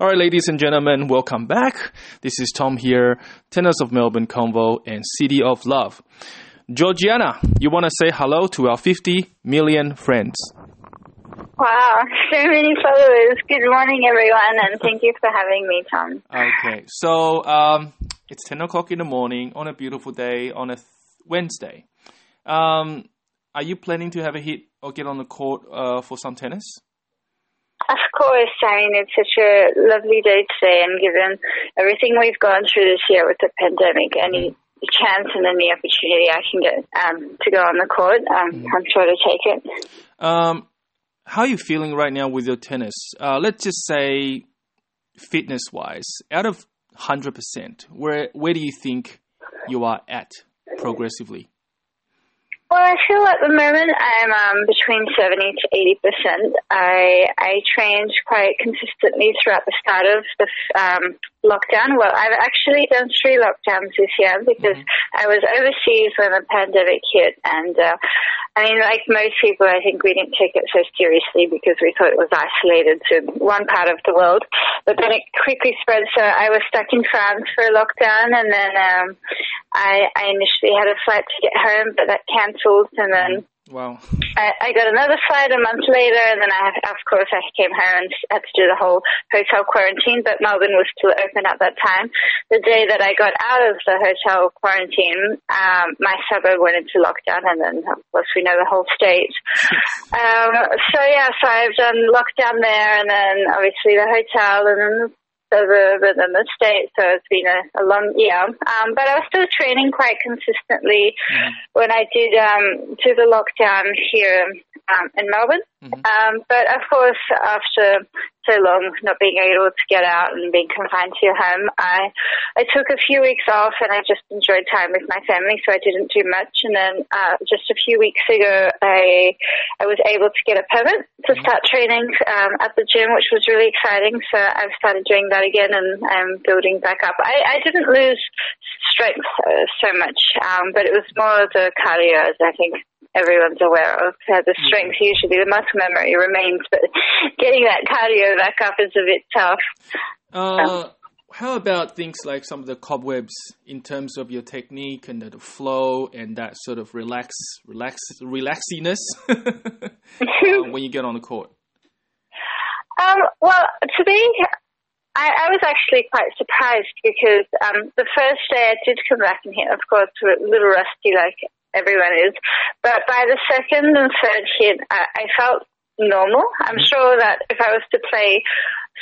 All right, ladies and gentlemen, welcome back. This is Tom here, Tennis of Melbourne Convo and City of Love. Georgiana, you want to say hello to our 50 million friends. Wow, so many followers. Good morning, everyone, and thank you for having me, Tom. Okay, so um, it's 10 o'clock in the morning on a beautiful day on a th- Wednesday. Um, are you planning to have a hit or get on the court uh, for some tennis? Of course, I mean, it's such a lovely day today, and given everything we've gone through this year with the pandemic, any chance and any opportunity I can get um, to go on the court, um, I'm sure to take it. Um, how are you feeling right now with your tennis? Uh, let's just say, fitness wise, out of 100%, where, where do you think you are at progressively? Well, I feel at the moment I'm um, between 70 to 80 percent. I I trained quite consistently throughout the start of the um, lockdown. Well, I've actually done three lockdowns this year because mm-hmm. I was overseas when the pandemic hit, and uh, I mean, like most people, I think we didn't take it so seriously because we thought it was isolated to one part of the world. But then it quickly spread. So I was stuck in France for a lockdown, and then um, I, I initially had a flight to get home, but that cancelled, and then Wow. I, I got another flight a month later, and then I, of course, I came home and had to do the whole hotel quarantine. But Melbourne was still open at that time. The day that I got out of the hotel quarantine, um, my suburb went into lockdown, and then of course we know the whole state. um, so yeah, so I've done lockdown there, and then obviously the hotel, and then and then the state, so it's been a, a long year. Um, but I was still training quite consistently mm-hmm. when I did um, do the lockdown here um, in Melbourne. Mm-hmm. Um, but of course, after so long not being able to get out and being confined to your home, I I took a few weeks off and I just enjoyed time with my family, so I didn't do much. And then uh, just a few weeks ago, I I was able to get a permit to mm-hmm. start training um, at the gym, which was really exciting. So I've started doing that again and I'm building back up. I, I didn't lose strength uh, so much, um, but it was more the cardio, I think everyone's aware of. Uh, the strength usually, the muscle memory remains, but getting that cardio back up is a bit tough. Uh, how about things like some of the cobwebs in terms of your technique and the flow and that sort of relax, relax, relaxiness uh, when you get on the court? Um, well, to I, I was actually quite surprised because um, the first day I did come back in here, of course, a little rusty like everyone is, but by the second and third hit, I, I felt normal. I'm mm-hmm. sure that if I was to play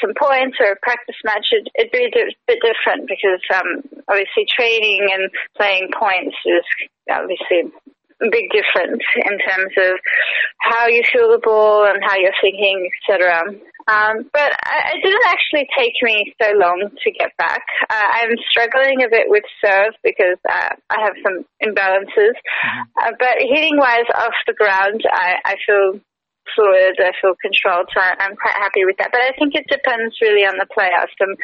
some points or a practice match, it, it'd be a bit different because um, obviously training and playing points is obviously big difference in terms of how you feel the ball and how you're thinking, etc. Um, but it didn't actually take me so long to get back. Uh, I'm struggling a bit with serve because uh, I have some imbalances. Mm-hmm. Uh, but hitting wise off the ground, I, I feel fluid, I feel controlled, so I'm quite happy with that. But I think it depends really on the player. Some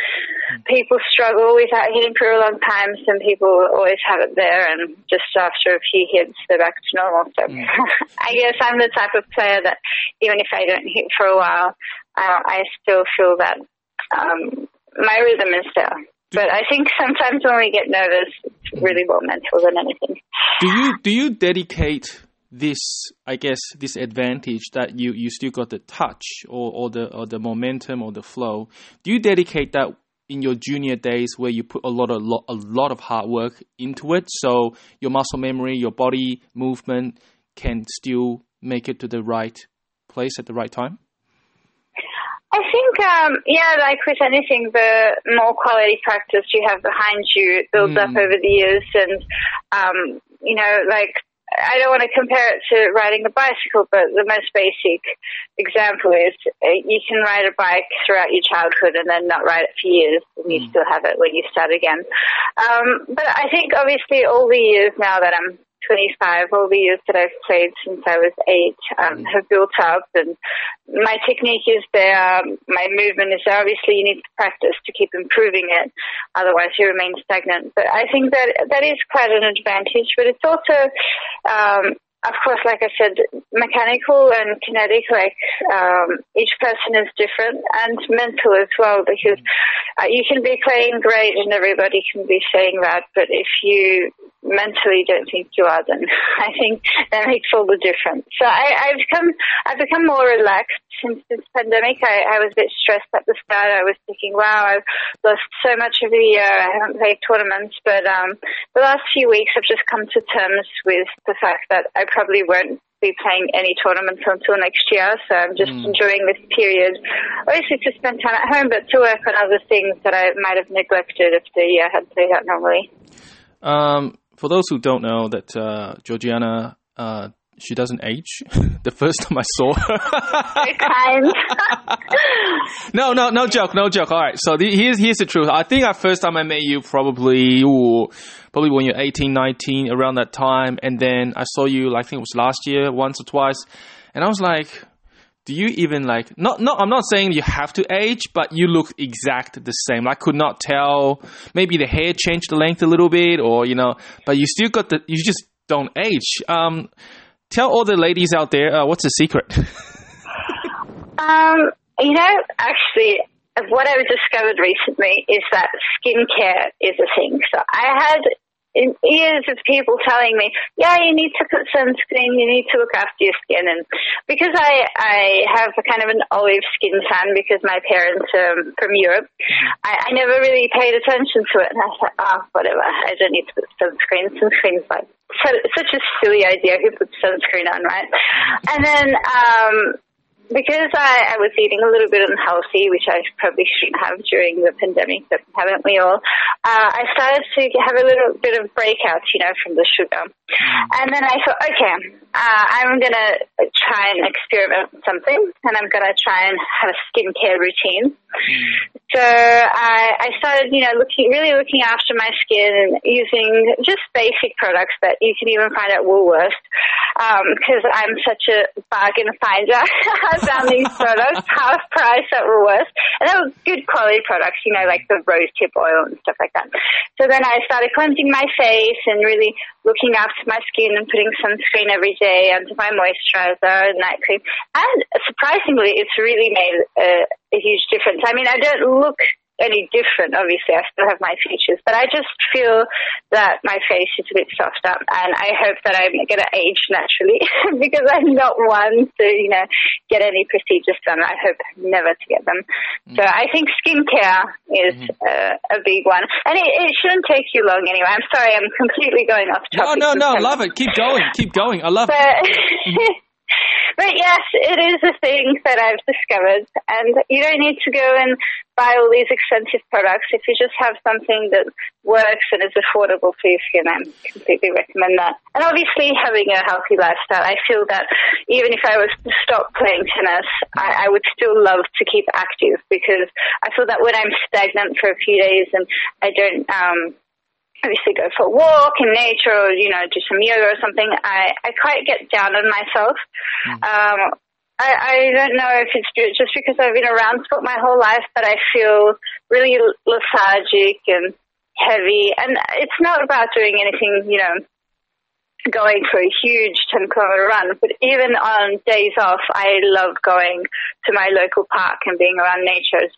people struggle without hitting for a long time, some people always have it there, and just after a few hits, they're back to normal. So. I guess I'm the type of player that even if I don't hit for a while, uh, I still feel that um, my rhythm is there. But I think sometimes when we get nervous, it's really more mental than anything. Do you do you dedicate this I guess this advantage that you you still got the touch or, or the or the momentum or the flow. Do you dedicate that in your junior days where you put a lot of a lot of hard work into it so your muscle memory, your body movement can still make it to the right place at the right time? I think, um, yeah, like with anything, the more quality practice you have behind you, builds mm. up over the years. And, um, you know, like I don't want to compare it to riding a bicycle, but the most basic example is uh, you can ride a bike throughout your childhood and then not ride it for years, and you mm. still have it when you start again. Um, but I think obviously all the years now that I'm 25, all the years that I've played since I was eight um, mm. have built up, and my technique is there, my movement is there. Obviously, you need to practice to keep improving it, otherwise you remain stagnant. But I think that that is quite an advantage. But it's also um, of course, like I said, mechanical and kinetic, like um, each person is different, and mental as well, because uh, you can be playing great and everybody can be saying that, but if you mentally don't think you are, then I think that makes all the difference. So I, I've become I've become more relaxed since this pandemic. I, I was a bit stressed at the start. I was thinking, wow, I've lost so much of the year. I haven't played tournaments, but um, the last few weeks I've just come to terms with the fact that I probably won't be playing any tournaments until next year. So I'm just mm. enjoying this period, obviously to spend time at home, but to work on other things that I might have neglected if the year had played out normally. Um, for those who don't know, that uh, Georgiana uh, she doesn't age. the first time I saw her. no, no, no joke, no joke. All right, so the, here's here's the truth. I think our first time I met you probably ooh, probably when you're 18, 19, around that time, and then I saw you. Like, I think it was last year, once or twice, and I was like. Do you even like not not I'm not saying you have to age, but you look exact the same. I could not tell. Maybe the hair changed the length a little bit, or you know, but you still got the. You just don't age. Um, tell all the ladies out there uh, what's the secret. um, you know, actually, what I've discovered recently is that skincare is a thing. So I had years of people telling me, yeah, you need to put sunscreen, you need to look after your skin. And because I, I have a kind of an olive skin tan because my parents are from Europe. I, I never really paid attention to it. And I thought, oh, whatever, I don't need to put sunscreen. Sunscreen's like so, such a silly idea. Who puts sunscreen on, right? And then, um, because I, I was eating a little bit unhealthy, which I probably shouldn't have during the pandemic, but haven't we all? Uh, I started to have a little bit of breakouts, you know, from the sugar. Mm. And then I thought, okay, uh, I'm going to try and experiment with something, and I'm going to try and have a skincare routine. Mm. So I, I started, you know, looking, really looking after my skin and using just basic products that you can even find at Woolworths, because um, I'm such a bargain finder. I found these products half price at Woolworths, and they were good quality products, you know, like the rosehip oil and stuff like that. So then I started cleansing my face and really looking after my skin and putting sunscreen every day under my moisturizer and night cream. And surprisingly, it's really made a, a huge difference. I mean, I don't look any different. Obviously, I still have my features, but I just feel that my face is a bit soft up, and I hope that I'm going to age naturally because I'm not one to, you know, get any procedures done. I hope never to get them. Mm. So I think skincare is mm. uh, a big one, and it, it, shouldn't take you long anyway. I'm sorry, I'm completely going off topic. No, no, no, love it. Keep going, keep going. I love it. But yes, it is a thing that I've discovered, and you don't need to go and buy all these expensive products. If you just have something that works and is affordable for your skin, I completely recommend that. And obviously, having a healthy lifestyle. I feel that even if I was to stop playing tennis, I, I would still love to keep active because I feel that when I'm stagnant for a few days and I don't um, obviously go for a walk in nature or, you know, do some yoga or something, I, I quite get down on myself. Mm. Um, I, I don't know if it's just because I've been around sport my whole life, but I feel really lethargic and heavy. And it's not about doing anything, you know, going for a huge 10 kilometer run, but even on days off, I love going to my local park and being around nature.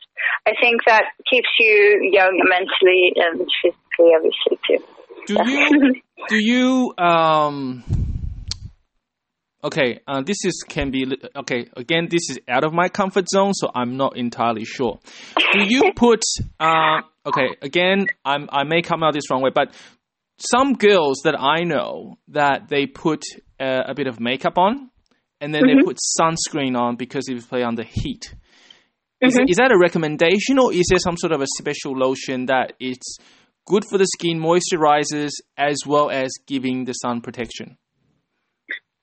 I think that keeps you young mentally and physically, Do you, do you, um, okay, uh, this is, can be, okay, again, this is out of my comfort zone, so I'm not entirely sure. Do you put, uh, okay, again, I'm, I may come out this wrong way, but some girls that I know that they put uh, a bit of makeup on and then mm-hmm. they put sunscreen on because they play under heat. Is, mm-hmm. is, that a recommendation or is there some sort of a special lotion that it's good for the skin, moisturizes as well as giving the sun protection?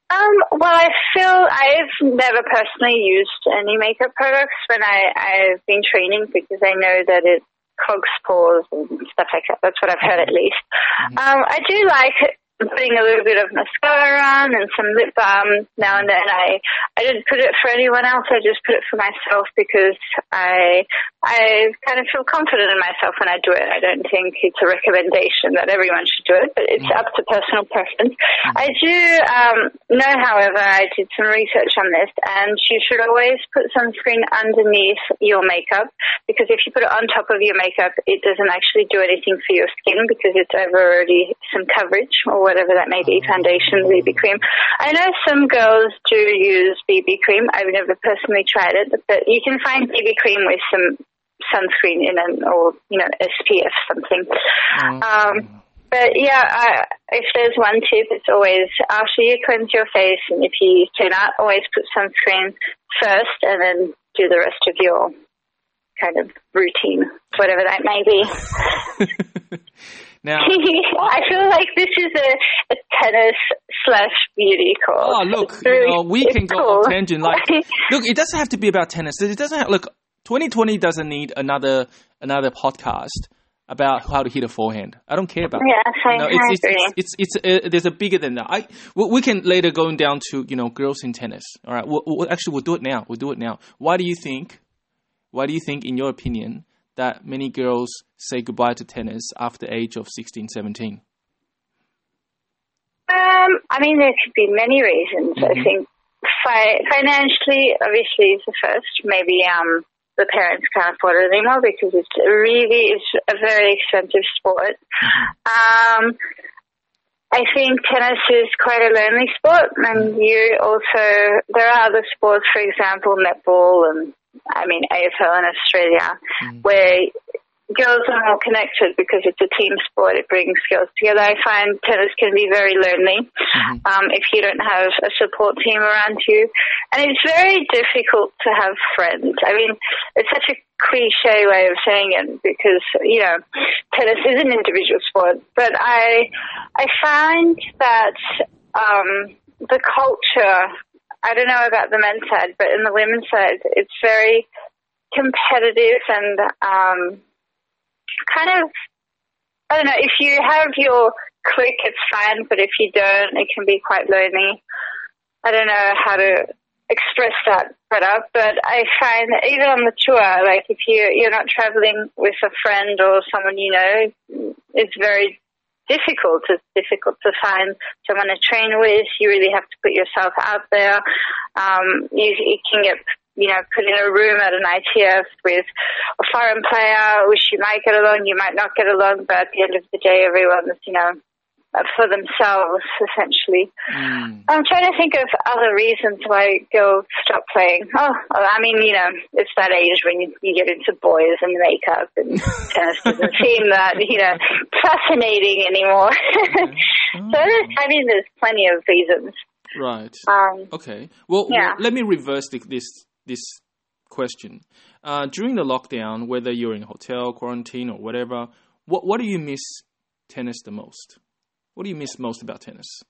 Um, well, I feel I've never personally used any makeup products when I, I've been training because I know that it clogs pores and stuff like that. That's what I've heard at least. Mm-hmm. Um, I do like putting a little bit of mascara on and some lip balm now and then. I I didn't put it for anyone else. I just put it for myself because I I kind of feel confident in myself when I do it. I don't think it's a recommendation that everyone should do it, but it's up to personal preference. I do um, know, however, I did some research on this, and you should always put sunscreen underneath your makeup because if you put it on top of your makeup, it doesn't actually do anything for your skin because it's over already some coverage or whatever that may be, foundation, BB cream. I know some girls do use BB cream. I've never personally tried it, but you can find BB cream with some sunscreen in it or, you know, SPF something. Mm. Um, but yeah, I, if there's one tip, it's always after you cleanse your face and if you cannot, always put sunscreen first and then do the rest of your kind of routine, whatever that may be. Now, I feel like this is a, a tennis slash beauty call. Oh, look, you know, we can go cool. on tangent. Like, look, it doesn't have to be about tennis. It doesn't have, look. 2020 doesn't need another another podcast about how to hit a forehand. I don't care about. Yeah, I, no, it's, it's, it's, it's, uh, there's a bigger than that. I we, we, can later go down to you know girls in tennis. All right, actually we'll do it now. We'll do it now. Why do you think? Why do you think, in your opinion, that many girls say goodbye to tennis after the age of 16, 17? Um, I mean, there could be many reasons. Mm-hmm. I think fi- financially, obviously, is the first. Maybe um, the parents can't afford it anymore because it's really it's a very expensive sport. Mm-hmm. Um, I think tennis is quite a lonely sport, and you also there are other sports, for example, netball and I mean, AFL in Australia, mm. where girls are more connected because it's a team sport. It brings girls together. I find tennis can be very lonely mm-hmm. um, if you don't have a support team around you, and it's very difficult to have friends. I mean, it's such a cliche way of saying it because you know tennis is an individual sport, but I I find that um, the culture I don't know about the men's side, but in the women's side, it's very competitive and um, kind of, I don't know, if you have your clique, it's fine, but if you don't, it can be quite lonely. I don't know how to express that better, but I find that even on the tour, like if you you're not traveling with a friend or someone you know, it's very difficult. It's difficult to find someone to train with. You really have to put yourself out there. Um, you, you can get you know, put in a room at an ITF with a foreign player, which you might get along, you might not get along, but at the end of the day, everyone's, you know, for themselves, essentially. Mm. I'm trying to think of other reasons why girls stop playing. Oh, I mean, you know, it's that age when you, you get into boys and makeup and tennis doesn't seem that, you know, fascinating anymore. So, I mean, there's plenty of reasons. Right. Um, okay. Well, yeah. well, let me reverse the, this this question. Uh, during the lockdown, whether you're in hotel, quarantine, or whatever, what what do you miss tennis the most? What do you miss most about tennis?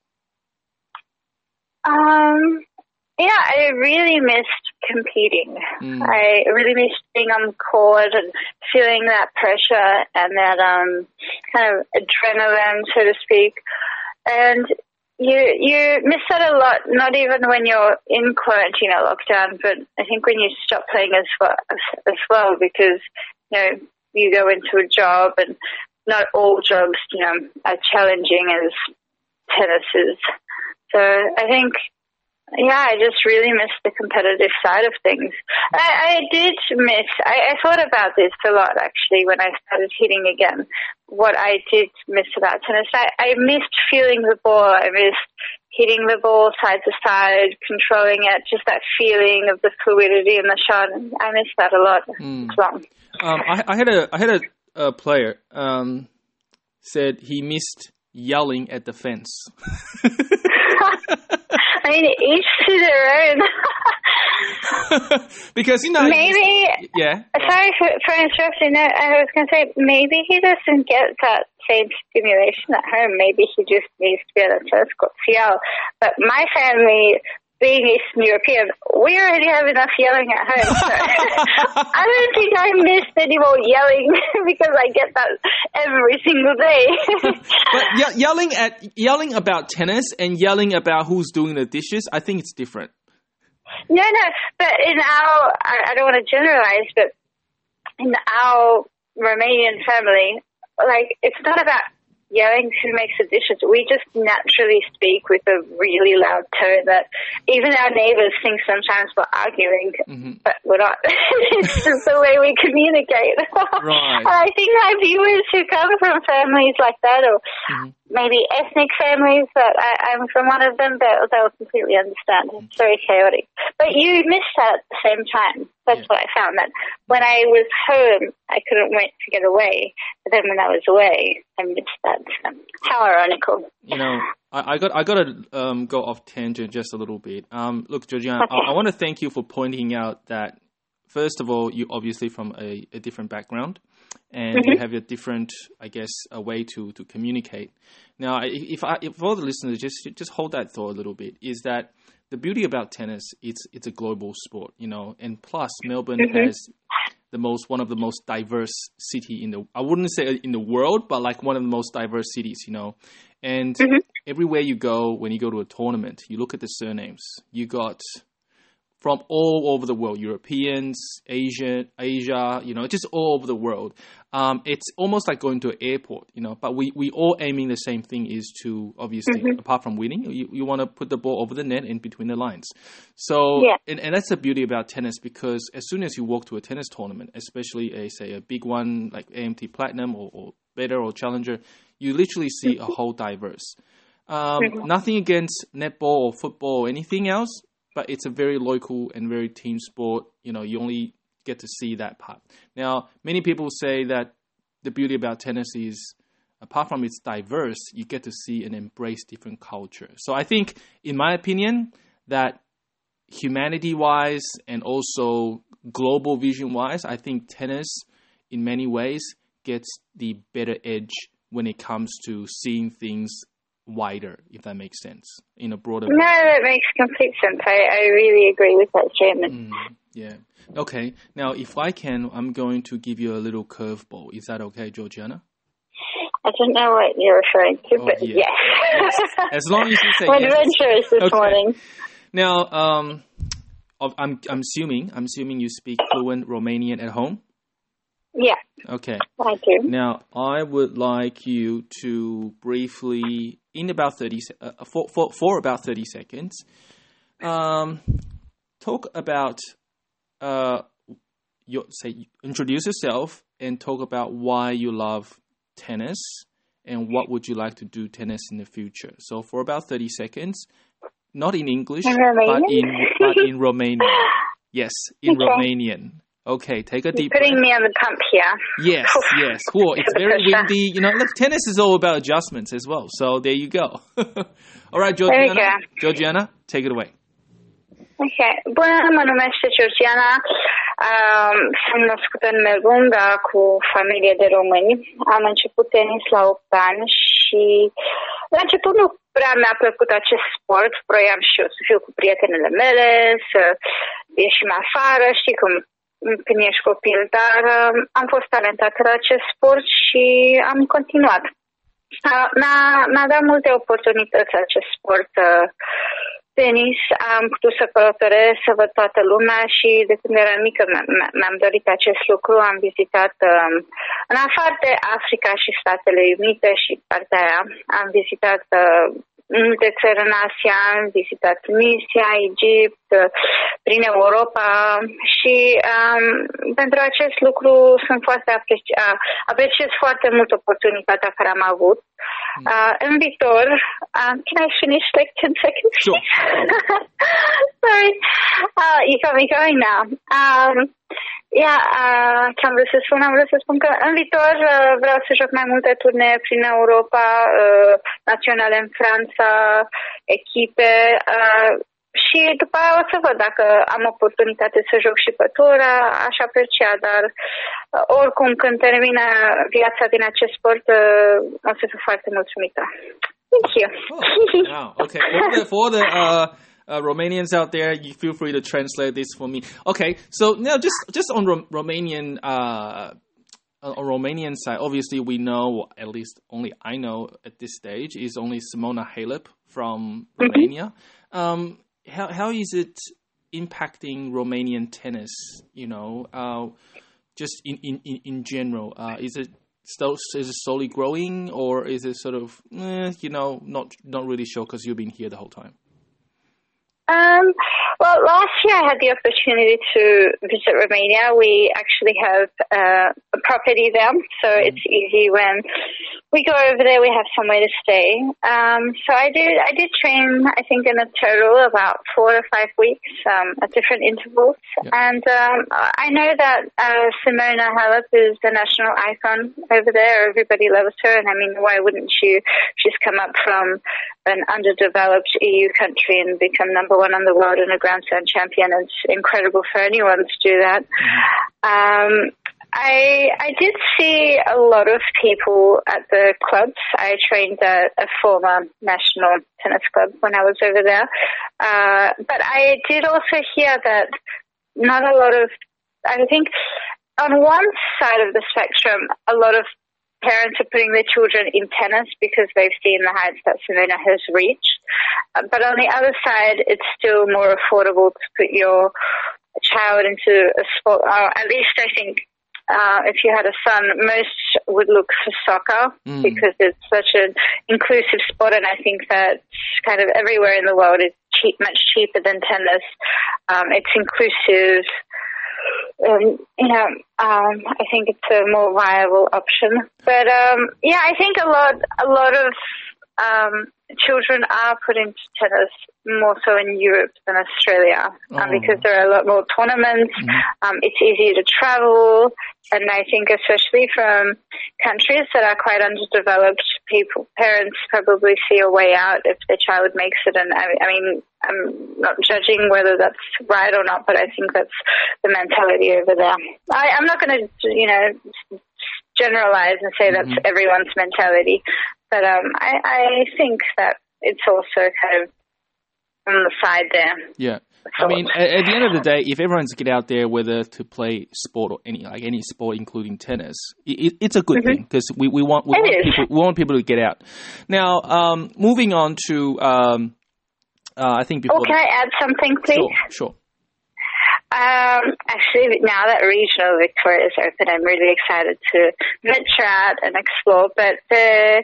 Um, yeah, I really missed competing. Mm. I really missed being on the court and feeling that pressure and that um, kind of adrenaline, so to speak. And you you miss that a lot. Not even when you're in quarantine or lockdown, but I think when you stop playing as well, as well because you know you go into a job and not all jobs, you know, are challenging as tennis is. So I think, yeah, I just really miss the competitive side of things. I, I did miss, I, I thought about this a lot actually when I started hitting again. What I did miss about tennis, I, I missed feeling the ball. I missed hitting the ball side to side, controlling it, just that feeling of the fluidity in the shot. I miss that a lot. Mm. Um, I, I, had a I had a uh, player um, said he missed yelling at the fence. I mean, each to their own. because you know, maybe yeah. Sorry for, for interrupting. I was going to say maybe he doesn't get that same stimulation at home. Maybe he just needs to be on a court to yell. But my family being Eastern European, we already have enough yelling at home. So I don't think I missed any more yelling because I get that every single day. but ye- yelling at yelling about tennis and yelling about who's doing the dishes, I think it's different. No, no, but in our, I, I don't want to generalize, but in our Romanian family, like it's not about yelling who makes the dishes. We just naturally speak with a really loud tone that even our neighbors think sometimes we're arguing, mm-hmm. but we're not. it's just the way we communicate. Right. and I think our viewers who come from families like that or mm-hmm maybe ethnic families, but I, am from one of them, they'll, they'll completely understand. It's very chaotic. But you miss that at the same time. That's yeah. what I found. That when I was home, I couldn't wait to get away. But then when I was away, I missed that. How ironical. You know, I, I got I got to um, go off tangent just a little bit. Um, look, Georgiana, okay. I, I want to thank you for pointing out that first of all, you're obviously from a, a different background and mm-hmm. you have a different, I guess, a way to, to communicate. Now, if, I, if all the listeners just just hold that thought a little bit, is that the beauty about tennis, it's it's a global sport, you know, and plus Melbourne mm-hmm. has the most one of the most diverse city in the I wouldn't say in the world, but like one of the most diverse cities, you know. And mm-hmm. everywhere you go, when you go to a tournament, you look at the surnames. You got from all over the world, Europeans, Asian, Asia, you know, just all over the world. Um, it's almost like going to an airport, you know, but we, we all aiming the same thing is to obviously, mm-hmm. apart from winning, you, you want to put the ball over the net in between the lines. So, yeah. and, and that's the beauty about tennis because as soon as you walk to a tennis tournament, especially a, say, a big one like AMT Platinum or, or Better or Challenger, you literally see mm-hmm. a whole diverse. Um, mm-hmm. Nothing against netball or football or anything else, but it's a very local and very team sport. You know, you only get to see that part. Now, many people say that the beauty about tennis is, apart from it's diverse, you get to see and embrace different cultures. So I think, in my opinion, that humanity wise and also global vision wise, I think tennis, in many ways, gets the better edge when it comes to seeing things wider, if that makes sense, in a broader. No, that makes complete sense. I, I really agree with that statement. Mm, yeah. Okay. Now, if I can, I'm going to give you a little curveball. Is that okay, Georgiana? I don't know what you're referring to, oh, but yes. yes. As long as you say yes. adventurous this okay. morning. Now, um, I'm I'm assuming I'm assuming you speak fluent Romanian at home. Yeah. Okay. I do. Now, I would like you to briefly, in about 30, uh, for, for, for about 30 seconds, um, talk about, uh, your, say, introduce yourself and talk about why you love tennis and what would you like to do tennis in the future. So for about 30 seconds, not in English, in but in, but in Romanian. Yes, in okay. Romanian. Okay, take a deep. You're putting breath. me on the pump here. Yes, yes. Cool. It's very windy. You know, look, tennis is all about adjustments as well. So there you go. all right, Georgiana. Georgiana, take it away. Ok. Bună, mă numesc Georgiana. Um, sunt născută în Melbourne, dar cu familie de români. Am început tenis la 8 ani și la început nu prea mi-a plăcut acest sport. Vroiam și eu să fiu cu prietenele mele, să ieșim afară, știi cum când ești copil, dar uh, am fost talentată la acest sport și am continuat. Uh, mi-a, mi-a dat multe oportunități acest sport. Uh, tenis, am putut să călătoresc, să văd toată lumea și de când eram mică mi-am dorit acest lucru. Am vizitat uh, în afară de Africa și Statele Unite și partea aia, am vizitat uh, multe țări în Asia, am vizitat Tunisia, Egipt, prin Europa și um, pentru acest lucru sunt foarte apreci- apreciez foarte mult oportunitatea care am avut. Hmm. Uh, în viitor, uh, can I finish like 10 seconds? Sure. Sorry. Uh, you got me going now. Um, Ia, uh, ce am vrut să spun? Am vrut să spun că în viitor uh, vreau să joc mai multe turne prin Europa, uh, naționale în Franța, echipe uh, și după aia o să văd dacă am oportunitate să joc și aș aprecia, dar uh, oricum când termină viața din acest sport uh, o să fiu foarte mulțumită. Thank you. Oh, wow, okay. For the, for the uh, uh, Romanians out there, you feel free to translate this for me. Okay, so now just just on Ro- Romanian uh, on Romanian side, obviously we know at least only I know at this stage is only Simona Halep from Mm-hmm. Romania. Um, how how is it impacting Romanian tennis? You know, uh, just in in in, general, uh, is it still is it slowly growing or is it sort of eh, you know not not really sure because you've been here the whole time? Um, well, last year I had the opportunity to visit Romania. We actually have uh, a property there, so it's easy when we go over there. We have somewhere to stay. Um, so I did. I did train. I think in a total about four to five weeks um, at different intervals. Yeah. And um, I know that uh, Simona Halep is the national icon over there. Everybody loves her, and I mean, why wouldn't you? She's come up from an underdeveloped EU country and become number one on the world and a Grand Slam champion. It's incredible for anyone to do that. Um, I I did see a lot of people at the clubs. I trained at a former national tennis club when I was over there, uh, but I did also hear that not a lot of. I think on one side of the spectrum, a lot of parents are putting their children in tennis because they've seen the heights that Simona has reached. Uh, But on the other side, it's still more affordable to put your child into a sport. Uh, at least I think uh, if you had a son, most would look for soccer Mm. because it's such an inclusive sport, and I think that kind of everywhere in the world is cheap, much cheaper than tennis. Um, it's inclusive. Um, you know, um, I think it's a more viable option. But um, yeah, I think a lot, a lot of um, children are put into tennis more so in Europe than Australia um, Oh. because there are a lot more tournaments. Um, it's easier to travel, and I think especially from countries that are quite underdeveloped, people, parents probably see a way out if their child makes it. And I, I mean, I'm not judging whether that's right or not, but I think that's the mentality over there. I, I'm not going to, you know, generalize and say that's everyone's mentality, but um, I, I think that it's also kind of on the side there. Yeah. I mean, at, the end of the day, if everyone's get out there, whether to play sport or any like any sport, including tennis, it, it's a good thing because we, we want we want, people, we want people to get out. Now, um, moving on to, um, uh, I think before. Oh, can I add something, please? sure, sure. Um, actually, now that regional Victoria is open, I'm really excited to venture out and explore. But the,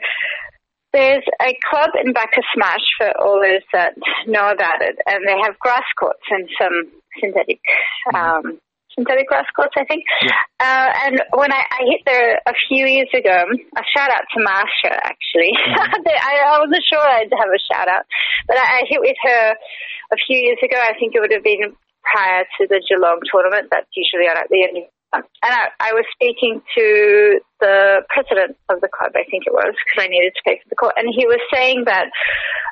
there's a club in Bacchus Marsh for all those that know about it, and they have grass courts and some synthetic. Um, Synthetic grass courts, I think. Uh, and when I, I hit there a few years ago, a shout out to Marsha, actually. I, I wasn't sure I'd have a shout out, but I, I hit with her a few years ago. I think it would have been prior to the Geelong tournament. That's usually on at the end of. And I, I was speaking to the president of the club, I think it was, because I needed to pay for the court. And he was saying that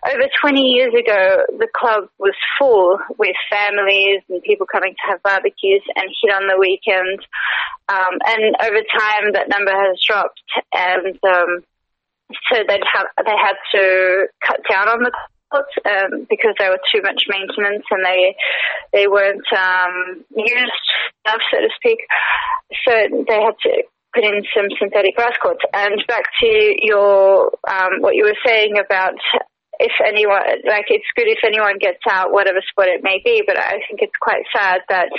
over 20 years ago, the club was full with families and people coming to have barbecues and hit on the weekend. Um, and over time, that number has dropped. And um, so they'd have, they had to cut down on the um, because there were too much maintenance and they they weren't um, used enough, so to speak. So they had to put in some synthetic grass courts. And back to your um, what you were saying about if anyone like it's good if anyone gets out, whatever sport it may be. But I think it's quite sad that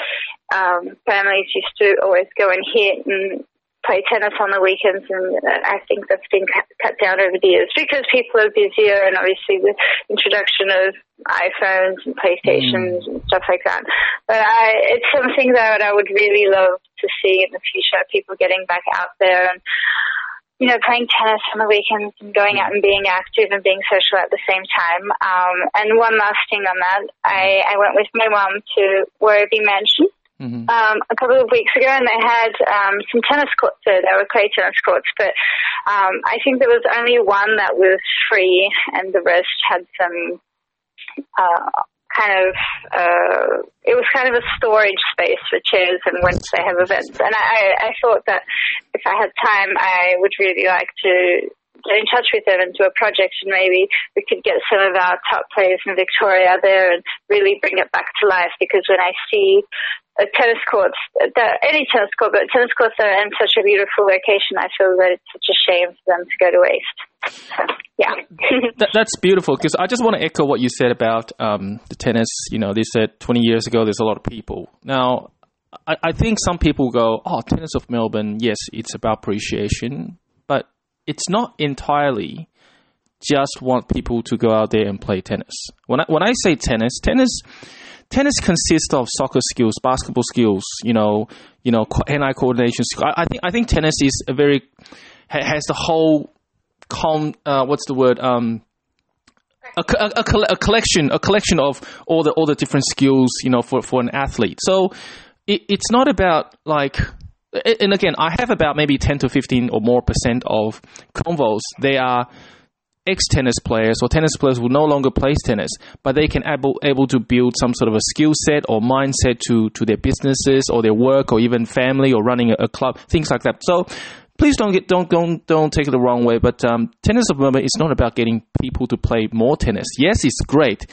um, families used to always go and hit and play tennis on the weekends, and uh, I think that's been cut, down over the years because people are busier, and obviously the introduction of iPhones and PlayStations and stuff like that. But I, it's something that I would really love to see in the future. People getting back out there and you know, playing tennis on the weekends and going out and being active and being social at the same time. Um, and one last thing on that, I, I went with my mum to Werribee Mansion Mm-hmm. um, a couple of weeks ago, and they had um, some tennis courts there. They were clay tennis courts, but um, I think there was only one that was free, and the rest had some uh, kind of. Uh, it was kind of a storage space for chairs, and when they have events. And I, I thought that if I had time, I would really like to get in touch with them and do a project and maybe we could get some of our top players in Victoria there and really bring it back to life because when I see tennis courts, any tennis court, but tennis courts are in such a beautiful location, I feel that it's such a shame for them to go to waste. Yeah. that, that's beautiful because I just want to echo what you said about um, the tennis. You know, they said 20 years ago there's a lot of people. Now, I, I think some people go, oh, tennis of Melbourne, yes, it's about appreciation, it's not entirely just want people to go out there and play tennis. When I, when I say tennis, tennis tennis consists of soccer skills, basketball skills, you know, you know, hand-eye coordination. I, I think I think tennis is a very has the whole com. Uh, what's the word? Um, a, a, a, collection, a collection of all the all the different skills, you know, for, for an athlete. So it, it's not about like and again, I have about maybe 10 to 15 or more percent of convos. They are ex tennis players or tennis players who no longer play tennis, but they can able able to build some sort of a skill set or mindset to to their businesses or their work or even family or running a, a club, things like that. So please don't get don't don't don't take it the wrong way. But um, tennis of Melbourne is not about getting people to play more tennis. Yes, it's great,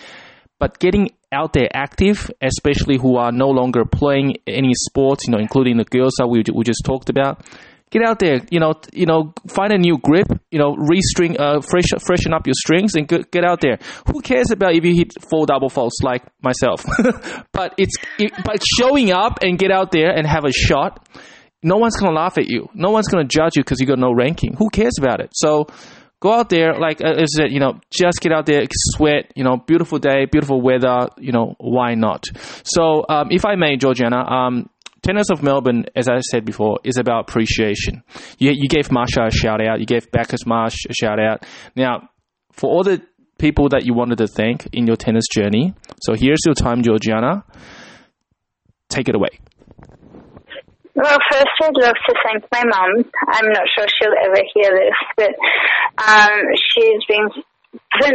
but getting out there active, especially who are no longer playing any sports, you know, including the girls that we, we just talked about. Get out there, you know, you know, find a new grip, you know, restring, uh, fresh, freshen up your strings and get, get out there. Who cares about if you hit four double faults like myself? but it's, it, but showing up and get out there and have a shot. No one's gonna laugh at you. No one's gonna judge you because you got no ranking. Who cares about it? So, go out there, like uh, I said, you know, just get out there, sweat, you know, beautiful day, beautiful weather, you know, why not? So, um, if I may, Georgiana, um, Tennis of Melbourne, as I said before, is about appreciation. You, you gave Masha a shout out, you gave Bacchus Marsh a shout out. Now, for all the people that you wanted to thank in your tennis journey, so here's your time, Georgiana. Take it away. Well, first I'd love to thank my mom. I'm not sure she'll ever hear this, but um, she's been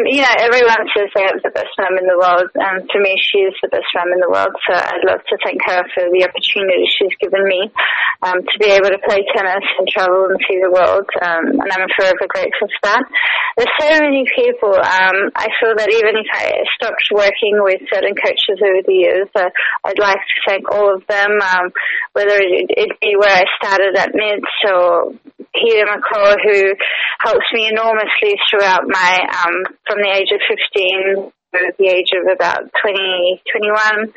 you know, everyone says they have the best mum in the world, and to me, she is the best mum in the world. So I'd love to thank her for the opportunity she's given me um, to be able to play tennis and travel and see the world, um, and I'm forever grateful for that. There's so many people. Um, I feel that even if I stopped working with certain coaches over the years, uh, I'd like to thank all of them, um, whether it, it be where I started at MITS or Peter McCall, who helps me enormously throughout my um, from the age of 15 to the age of about 20, 21.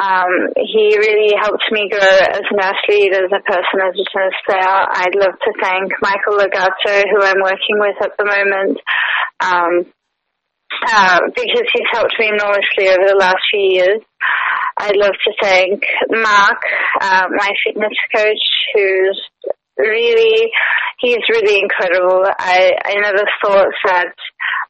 Um, he really helped me grow as an athlete, as a person, as a tennis player. I'd love to thank Michael Legato, who I'm working with at the moment, um, uh, because he's helped me enormously over the last few years. I'd love to thank Mark, uh, my fitness coach, who's really, he's really incredible. I, I never thought that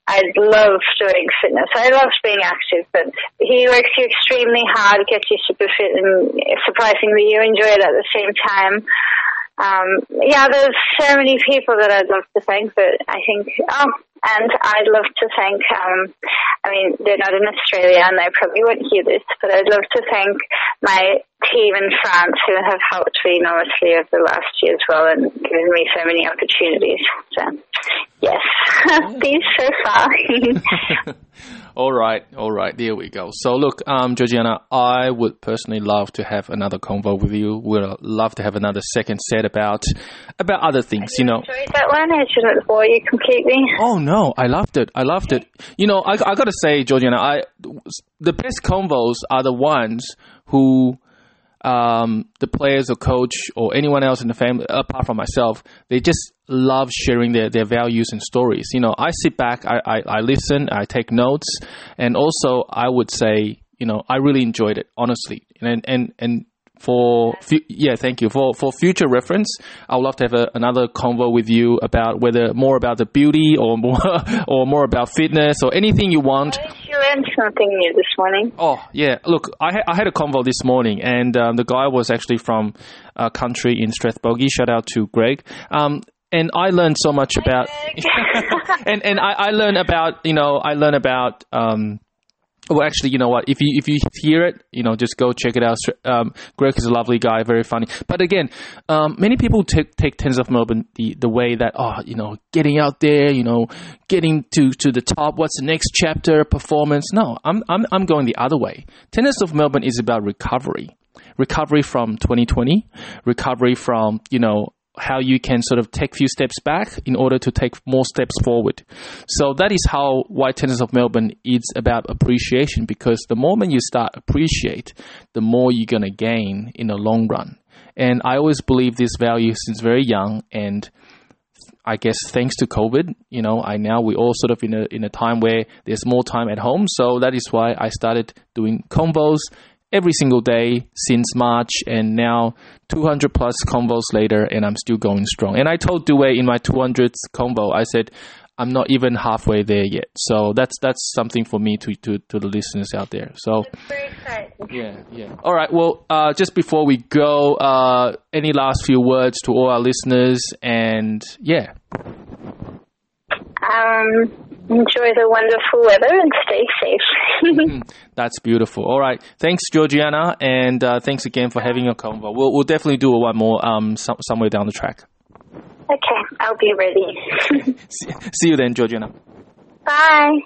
I'd love doing fitness. I love being active, but he works you extremely hard, gets you super fit, and surprisingly, you enjoy it at the same time. Um, yeah, there's so many people that I'd love to thank, but I think, oh, and I'd love to thank, um, I mean, they're not in Australia and they probably won't hear this, but I'd love to thank my team in France who have helped me enormously over the last year as well and given me so many opportunities. So, yes, these so far. all right, all right, there we go. So, look, um, Georgiana, I would personally love to have another convo with you. We'd love to have another second set about about other things. You know, that one. I shouldn't bore you completely. Oh no, I loved it. I loved it. You know, I, I got to say, Georgiana, I the best convos are the ones who um, the players or coach or anyone else in the family, apart from myself, they just love sharing their, their values and stories. You know, I sit back, I, I, I listen, I take notes, and also I would say, you know, I really enjoyed it, honestly. And, and, and for yeah, thank you for for future reference. I would love to have a, another convo with you about whether more about the beauty or more or more about fitness or anything you want. Learned something new this morning. Oh yeah, look, I ha- I had a convo this morning, and um, the guy was actually from a country in Strathbogie. Shout out to Greg. Um, and I learned so much about, and and I, I learned about you know I learned about um, Well, actually, you know what? If you if you hear it, you know, just go check it out. Um, Greg is a lovely guy, very funny. But again, um, many people take take tennis of Melbourne the the way that oh, you know, getting out there, you know, getting to to the top. What's the next chapter? Performance? No, I'm I'm I'm going the other way. Tennis of Melbourne is about recovery recovery from 2020, recovery from, you know, how you can sort of take few steps back in order to take more steps forward. So that is how White Tennis of Melbourne is about appreciation because the moment you start appreciate, the more you're gonna gain in the long run. And I always believe this value since very young and I guess thanks to COVID, you know, I now we all sort of in a in a time where there's more time at home. So that is why I started doing convos every single day since March, and now 200 plus convos later, and I'm still going strong. And I told Due in my 200th convo, I said, I'm not even halfway there yet. So that's that's something for me to to, to the listeners out there. So yeah, yeah. All right. Well, uh, just before we go, uh, any last few words to all our listeners, and yeah. Um, enjoy the wonderful weather and stay safe. That's beautiful. All right. Thanks, Georgiana, and uh, thanks again for having a convo. We'll, we'll definitely do one more um, some, somewhere down the track. Okay, I'll be ready. see, see you then, Georgiana. Bye.